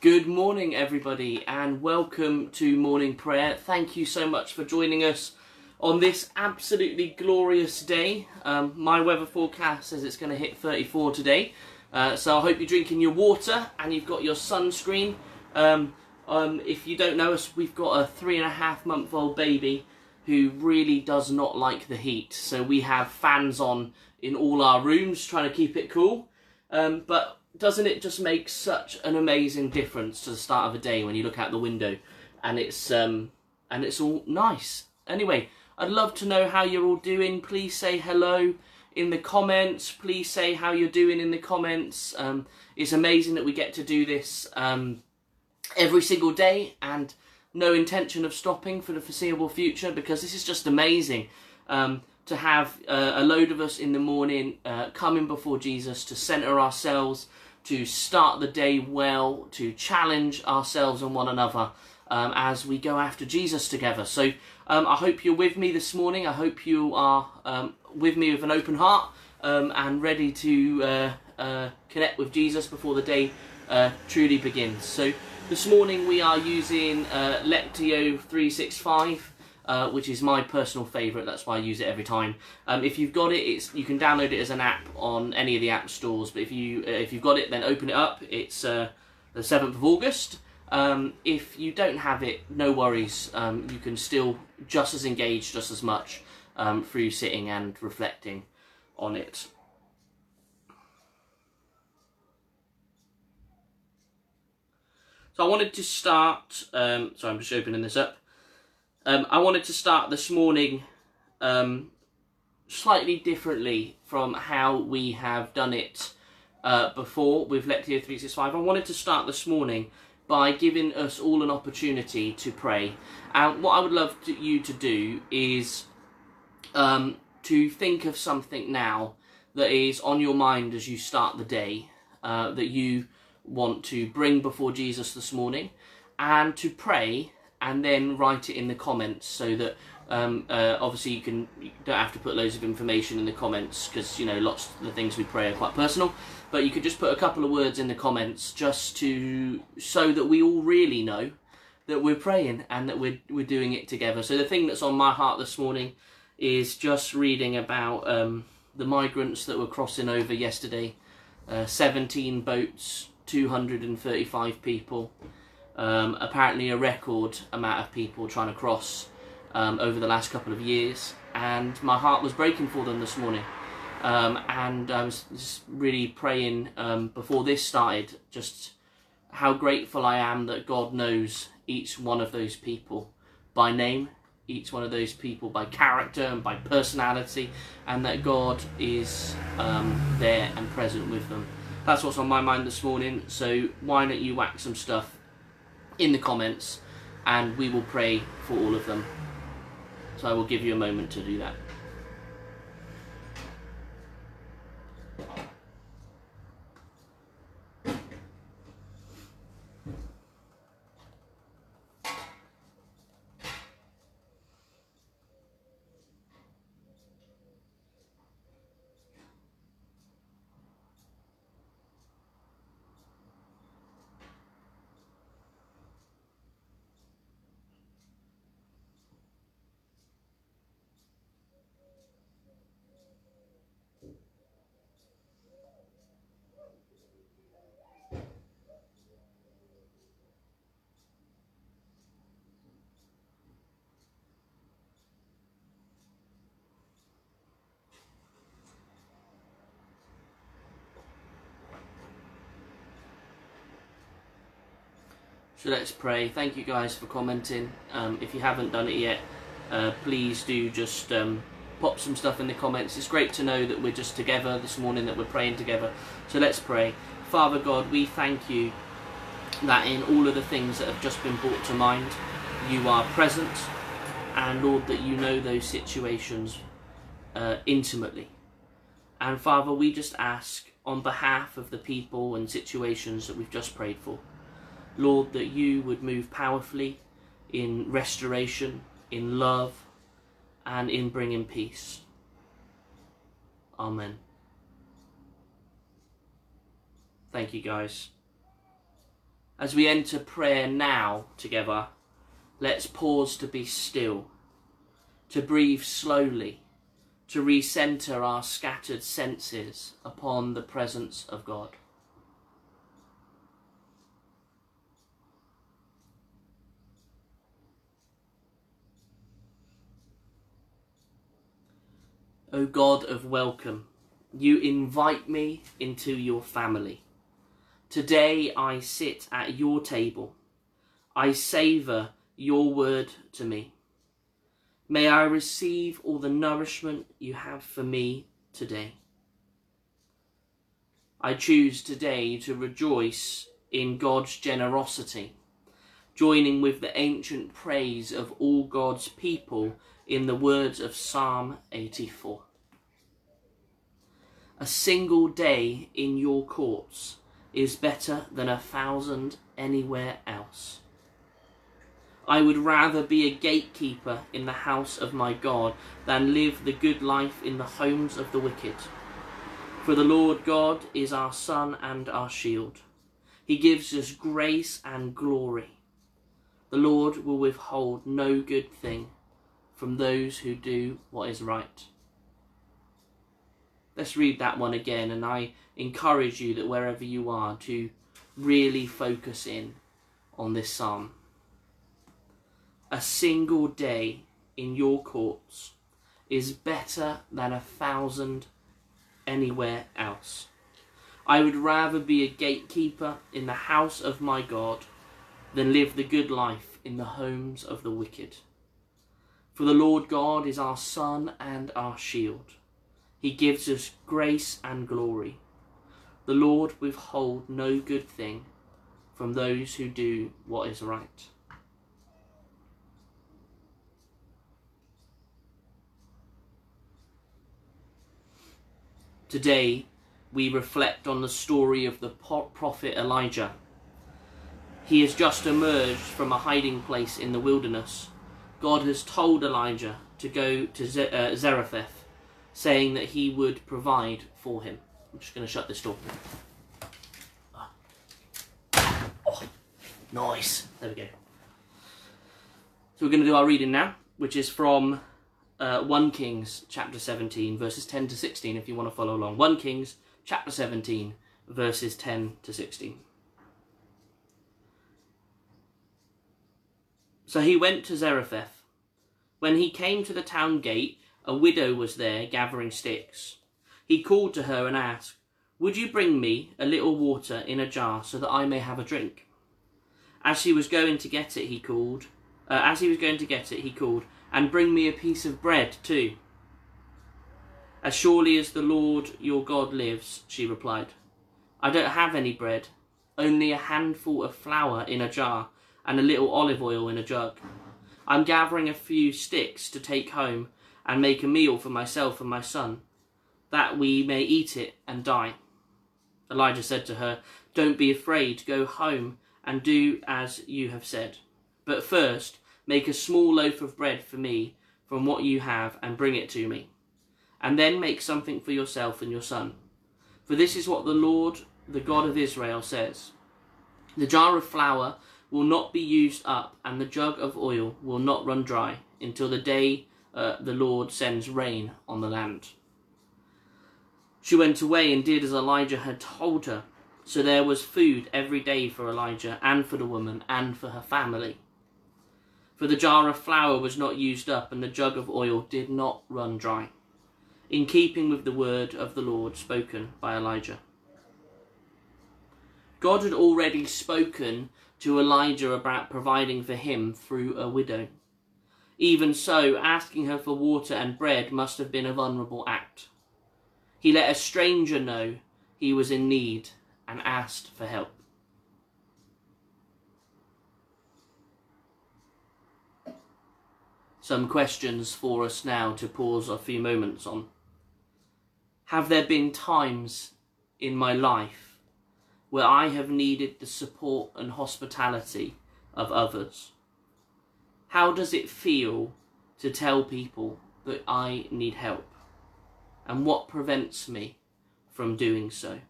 Good morning, everybody, and welcome to morning prayer. Thank you so much for joining us on this absolutely glorious day. Um, my weather forecast says it's going to hit 34 today, uh, so I hope you're drinking your water and you've got your sunscreen. Um, um, if you don't know us, we've got a three and a half month old baby who really does not like the heat, so we have fans on in all our rooms trying to keep it cool. Um, but doesn't it just make such an amazing difference to the start of a day when you look out the window and it's um and it's all nice? Anyway i'd love to know how you're all doing. Please say hello in the comments. Please say how you're doing in the comments. Um it's amazing that we get to do this um every single day and no intention of stopping for the foreseeable future because this is just amazing um to have uh, a load of us in the morning uh, coming before jesus to center ourselves to start the day well, to challenge ourselves and one another um, as we go after Jesus together. So um, I hope you're with me this morning. I hope you are um, with me with an open heart um, and ready to uh, uh, connect with Jesus before the day uh, truly begins. So this morning we are using uh, Lectio 365 uh, which is my personal favourite. That's why I use it every time. Um, if you've got it, it's you can download it as an app on any of the app stores. But if you uh, if you've got it, then open it up. It's uh, the seventh of August. Um, if you don't have it, no worries. Um, you can still just as engaged, just as much um, through sitting and reflecting on it. So I wanted to start. Um, sorry, I'm just opening this up. Um, I wanted to start this morning um, slightly differently from how we have done it uh, before with Lectio 365. I wanted to start this morning by giving us all an opportunity to pray. And what I would love to, you to do is um, to think of something now that is on your mind as you start the day uh, that you want to bring before Jesus this morning and to pray and then write it in the comments so that um, uh, obviously you can you don't have to put loads of information in the comments because you know lots of the things we pray are quite personal. But you could just put a couple of words in the comments just to so that we all really know that we're praying and that we're, we're doing it together. So the thing that's on my heart this morning is just reading about um, the migrants that were crossing over yesterday. Uh, 17 boats 235 people um, apparently a record amount of people trying to cross um, over the last couple of years, and my heart was breaking for them this morning. Um, and I was just really praying um, before this started, just how grateful I am that God knows each one of those people by name, each one of those people by character and by personality, and that God is um, there and present with them. That's what's on my mind this morning. So why don't you whack some stuff in the comments and we will pray for all of them. So I will give you a moment to do that. So let's pray. Thank you guys for commenting. Um, if you haven't done it yet, uh, please do just um, pop some stuff in the comments. It's great to know that we're just together this morning, that we're praying together. So let's pray. Father God, we thank you that in all of the things that have just been brought to mind, you are present, and Lord, that you know those situations uh, intimately. And Father, we just ask on behalf of the people and situations that we've just prayed for Lord, that you would move powerfully in restoration, in love, and in bringing peace. Amen. Thank you, guys. As we enter prayer now together, let's pause to be still, to breathe slowly, to recenter our scattered senses upon the presence of God. O God of welcome, you invite me into your family. Today I sit at your table. I savour your word to me. May I receive all the nourishment you have for me today. I choose today to rejoice in God's generosity, joining with the ancient praise of all God's people in the words of Psalm 84. A single day in your courts is better than a thousand anywhere else. I would rather be a gatekeeper in the house of my God than live the good life in the homes of the wicked. For the Lord God is our sun and our shield. He gives us grace and glory. The Lord will withhold no good thing from those who do what is right. Let's read that one again, and I encourage you that wherever you are to really focus in on this psalm. A single day in your courts is better than a thousand anywhere else. I would rather be a gatekeeper in the house of my God than live the good life in the homes of the wicked. For the Lord God is our sun and our shield. He gives us grace and glory. The Lord withhold no good thing from those who do what is right. Today, we reflect on the story of the prophet Elijah. He has just emerged from a hiding place in the wilderness God has told Elijah to go to uh, Zarephath, saying that he would provide for him. I'm just going to shut this door. Oh, nice. There we go. So we're going to do our reading now, which is from uh, 1 Kings chapter 17, verses 10 to 16, if you want to follow along. 1 Kings chapter 17, verses 10 to 16. So he went to Zarephath. When he came to the town gate, a widow was there gathering sticks. He called to her and asked, Would you bring me a little water in a jar so that I may have a drink? As he was going to get it, he called, uh, as he was going to get it, he called, and bring me a piece of bread too. As surely as the Lord your God lives, she replied, I don't have any bread, only a handful of flour in a jar and a little olive oil in a jug. I'm gathering a few sticks to take home and make a meal for myself and my son, that we may eat it and die. Elijah said to her, Don't be afraid, go home and do as you have said. But first, make a small loaf of bread for me from what you have and bring it to me. And then make something for yourself and your son. For this is what the Lord, the God of Israel, says The jar of flour will not be used up, and the jug of oil will not run dry until the day uh, the Lord sends rain on the land. She went away and did as Elijah had told her. So there was food every day for Elijah and for the woman and for her family. For the jar of flour was not used up, and the jug of oil did not run dry, in keeping with the word of the Lord spoken by Elijah. God had already spoken to Elijah about providing for him through a widow. Even so, asking her for water and bread must have been a vulnerable act. He let a stranger know he was in need and asked for help. Some questions for us now to pause a few moments on. Have there been times in my life where I have needed the support and hospitality of others? How does it feel to tell people that I need help? And what prevents me from doing so?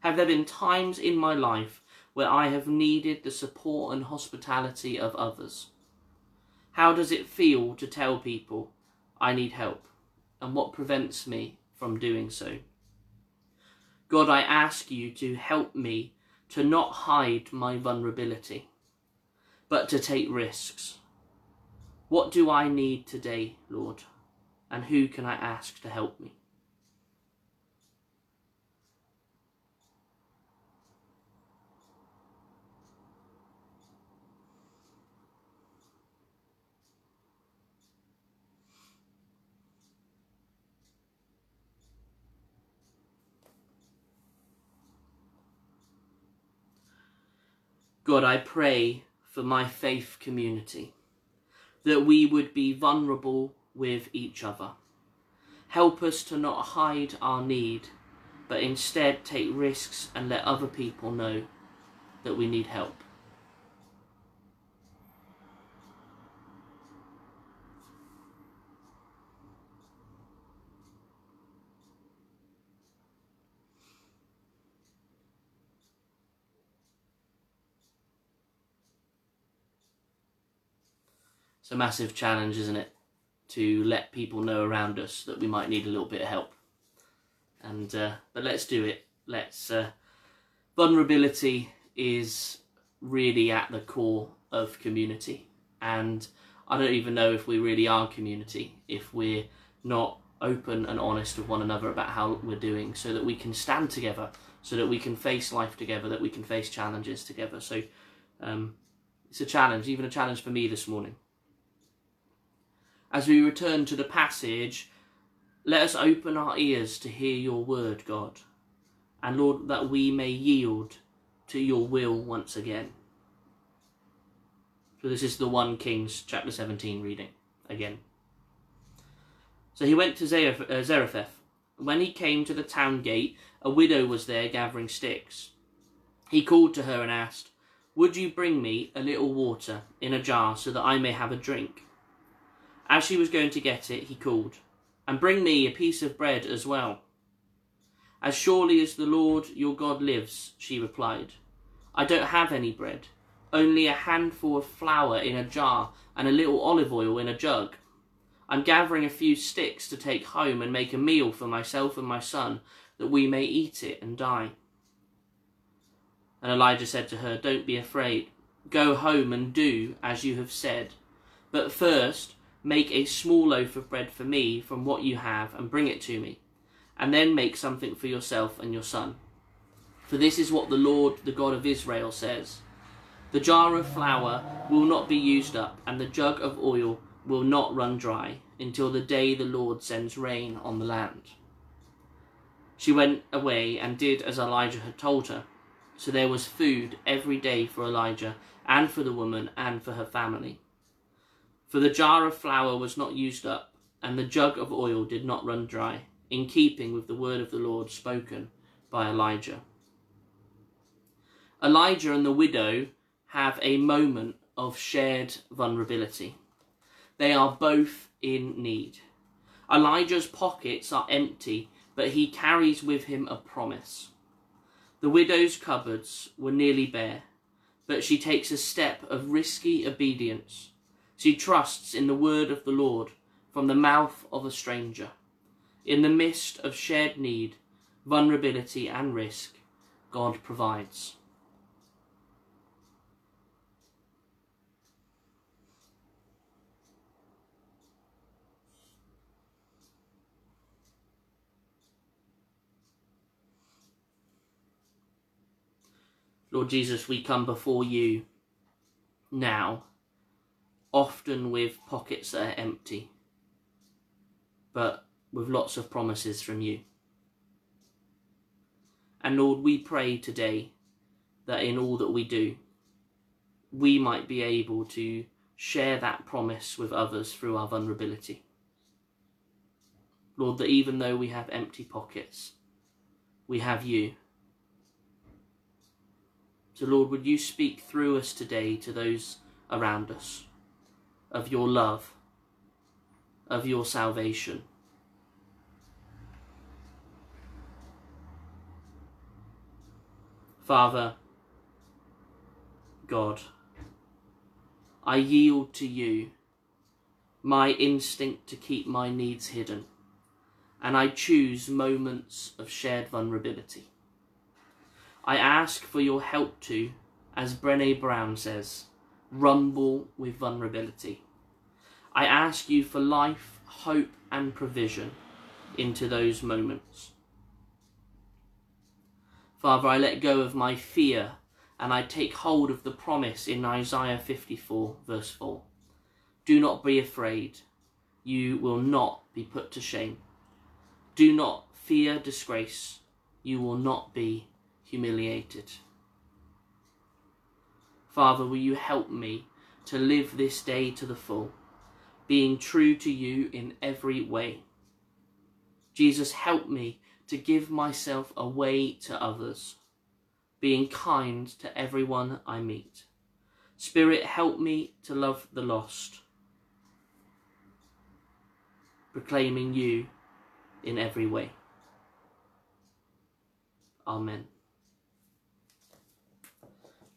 Have there been times in my life where I have needed the support and hospitality of others? How does it feel to tell people I need help? And what prevents me from doing so? God, I ask you to help me to not hide my vulnerability, but to take risks. What do I need today, Lord? And who can I ask to help me? God, I pray for my faith community that we would be vulnerable with each other. Help us to not hide our need, but instead take risks and let other people know that we need help. A massive challenge, isn't it? To let people know around us that we might need a little bit of help. And uh, but let's do it. Let's. Uh, vulnerability is really at the core of community, and I don't even know if we really are community if we're not open and honest with one another about how we're doing, so that we can stand together, so that we can face life together, that we can face challenges together. So. Um, it's a challenge, even a challenge for me this morning. As we return to the passage, let us open our ears to hear your word, God. And Lord, that we may yield to your will once again. So this is the 1 Kings chapter 17 reading again. So he went to uh, Zarephath. When he came to the town gate, a widow was there gathering sticks. He called to her and asked, Would you bring me a little water in a jar so that I may have a drink? As she was going to get it, he called, And bring me a piece of bread as well. As surely as the Lord your God lives, she replied, I don't have any bread, only a handful of flour in a jar and a little olive oil in a jug. I'm gathering a few sticks to take home and make a meal for myself and my son, that we may eat it and die. And Elijah said to her, Don't be afraid. Go home and do as you have said. But first, Make a small loaf of bread for me from what you have, and bring it to me. And then make something for yourself and your son. For this is what the Lord, the God of Israel, says The jar of flour will not be used up, and the jug of oil will not run dry, until the day the Lord sends rain on the land. She went away and did as Elijah had told her. So there was food every day for Elijah, and for the woman, and for her family. For the jar of flour was not used up, and the jug of oil did not run dry, in keeping with the word of the Lord spoken by Elijah. Elijah and the widow have a moment of shared vulnerability. They are both in need. Elijah's pockets are empty, but he carries with him a promise. The widow's cupboards were nearly bare, but she takes a step of risky obedience she trusts in the word of the Lord from the mouth of a stranger. In the midst of shared need, vulnerability, and risk, God provides. Lord Jesus, we come before you now often with pockets that are empty, but with lots of promises from you. And Lord, we pray today that in all that we do, we might be able to share that promise with others through our vulnerability. Lord, that even though we have empty pockets, we have you. So, Lord, would you speak through us today to those around us? Of your love, of your salvation. Father, God. I yield to you my instinct to keep my needs hidden, and I choose moments of shared vulnerability. I ask for your help to, as Brene Brown says, rumble with vulnerability. I ask you for life, hope, and provision into those moments. Father, I let go of my fear and I take hold of the promise in Isaiah 54, verse 4. Do not be afraid, you will not be put to shame. Do not fear disgrace, you will not be humiliated. Father, will you help me to live this day to the full, being true to you in every way? Jesus, help me to give myself away to others, being kind to everyone I meet. Spirit, help me to love the lost, proclaiming you in every way. Amen.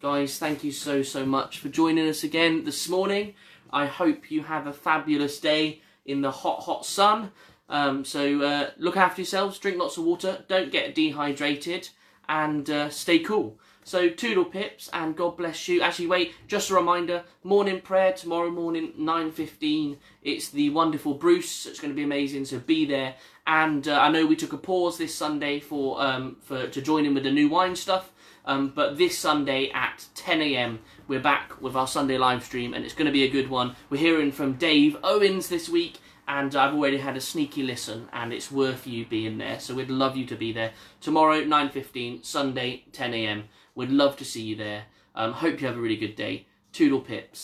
Guys, thank you so, so much for joining us again this morning. I hope you have a fabulous day in the hot, hot sun. Um, so uh, look after yourselves, drink lots of water, don't get dehydrated, and uh, stay cool. So toodle pips, and God bless you. Actually, wait, just a reminder: morning prayer tomorrow morning, nine fifteen. It's the wonderful Bruce. It's going to be amazing. So be there. And uh, I know we took a pause this Sunday for um, for to join in with the new wine stuff. Um, but this Sunday at 10 a.m., we're back with our Sunday live stream, and it's going to be a good one. We're hearing from Dave Owens this week, and I've already had a sneaky listen, and it's worth you being there. So we'd love you to be there tomorrow, 9:15, Sunday, 10 a.m. We'd love to see you there. Um, hope you have a really good day. Toodle pips.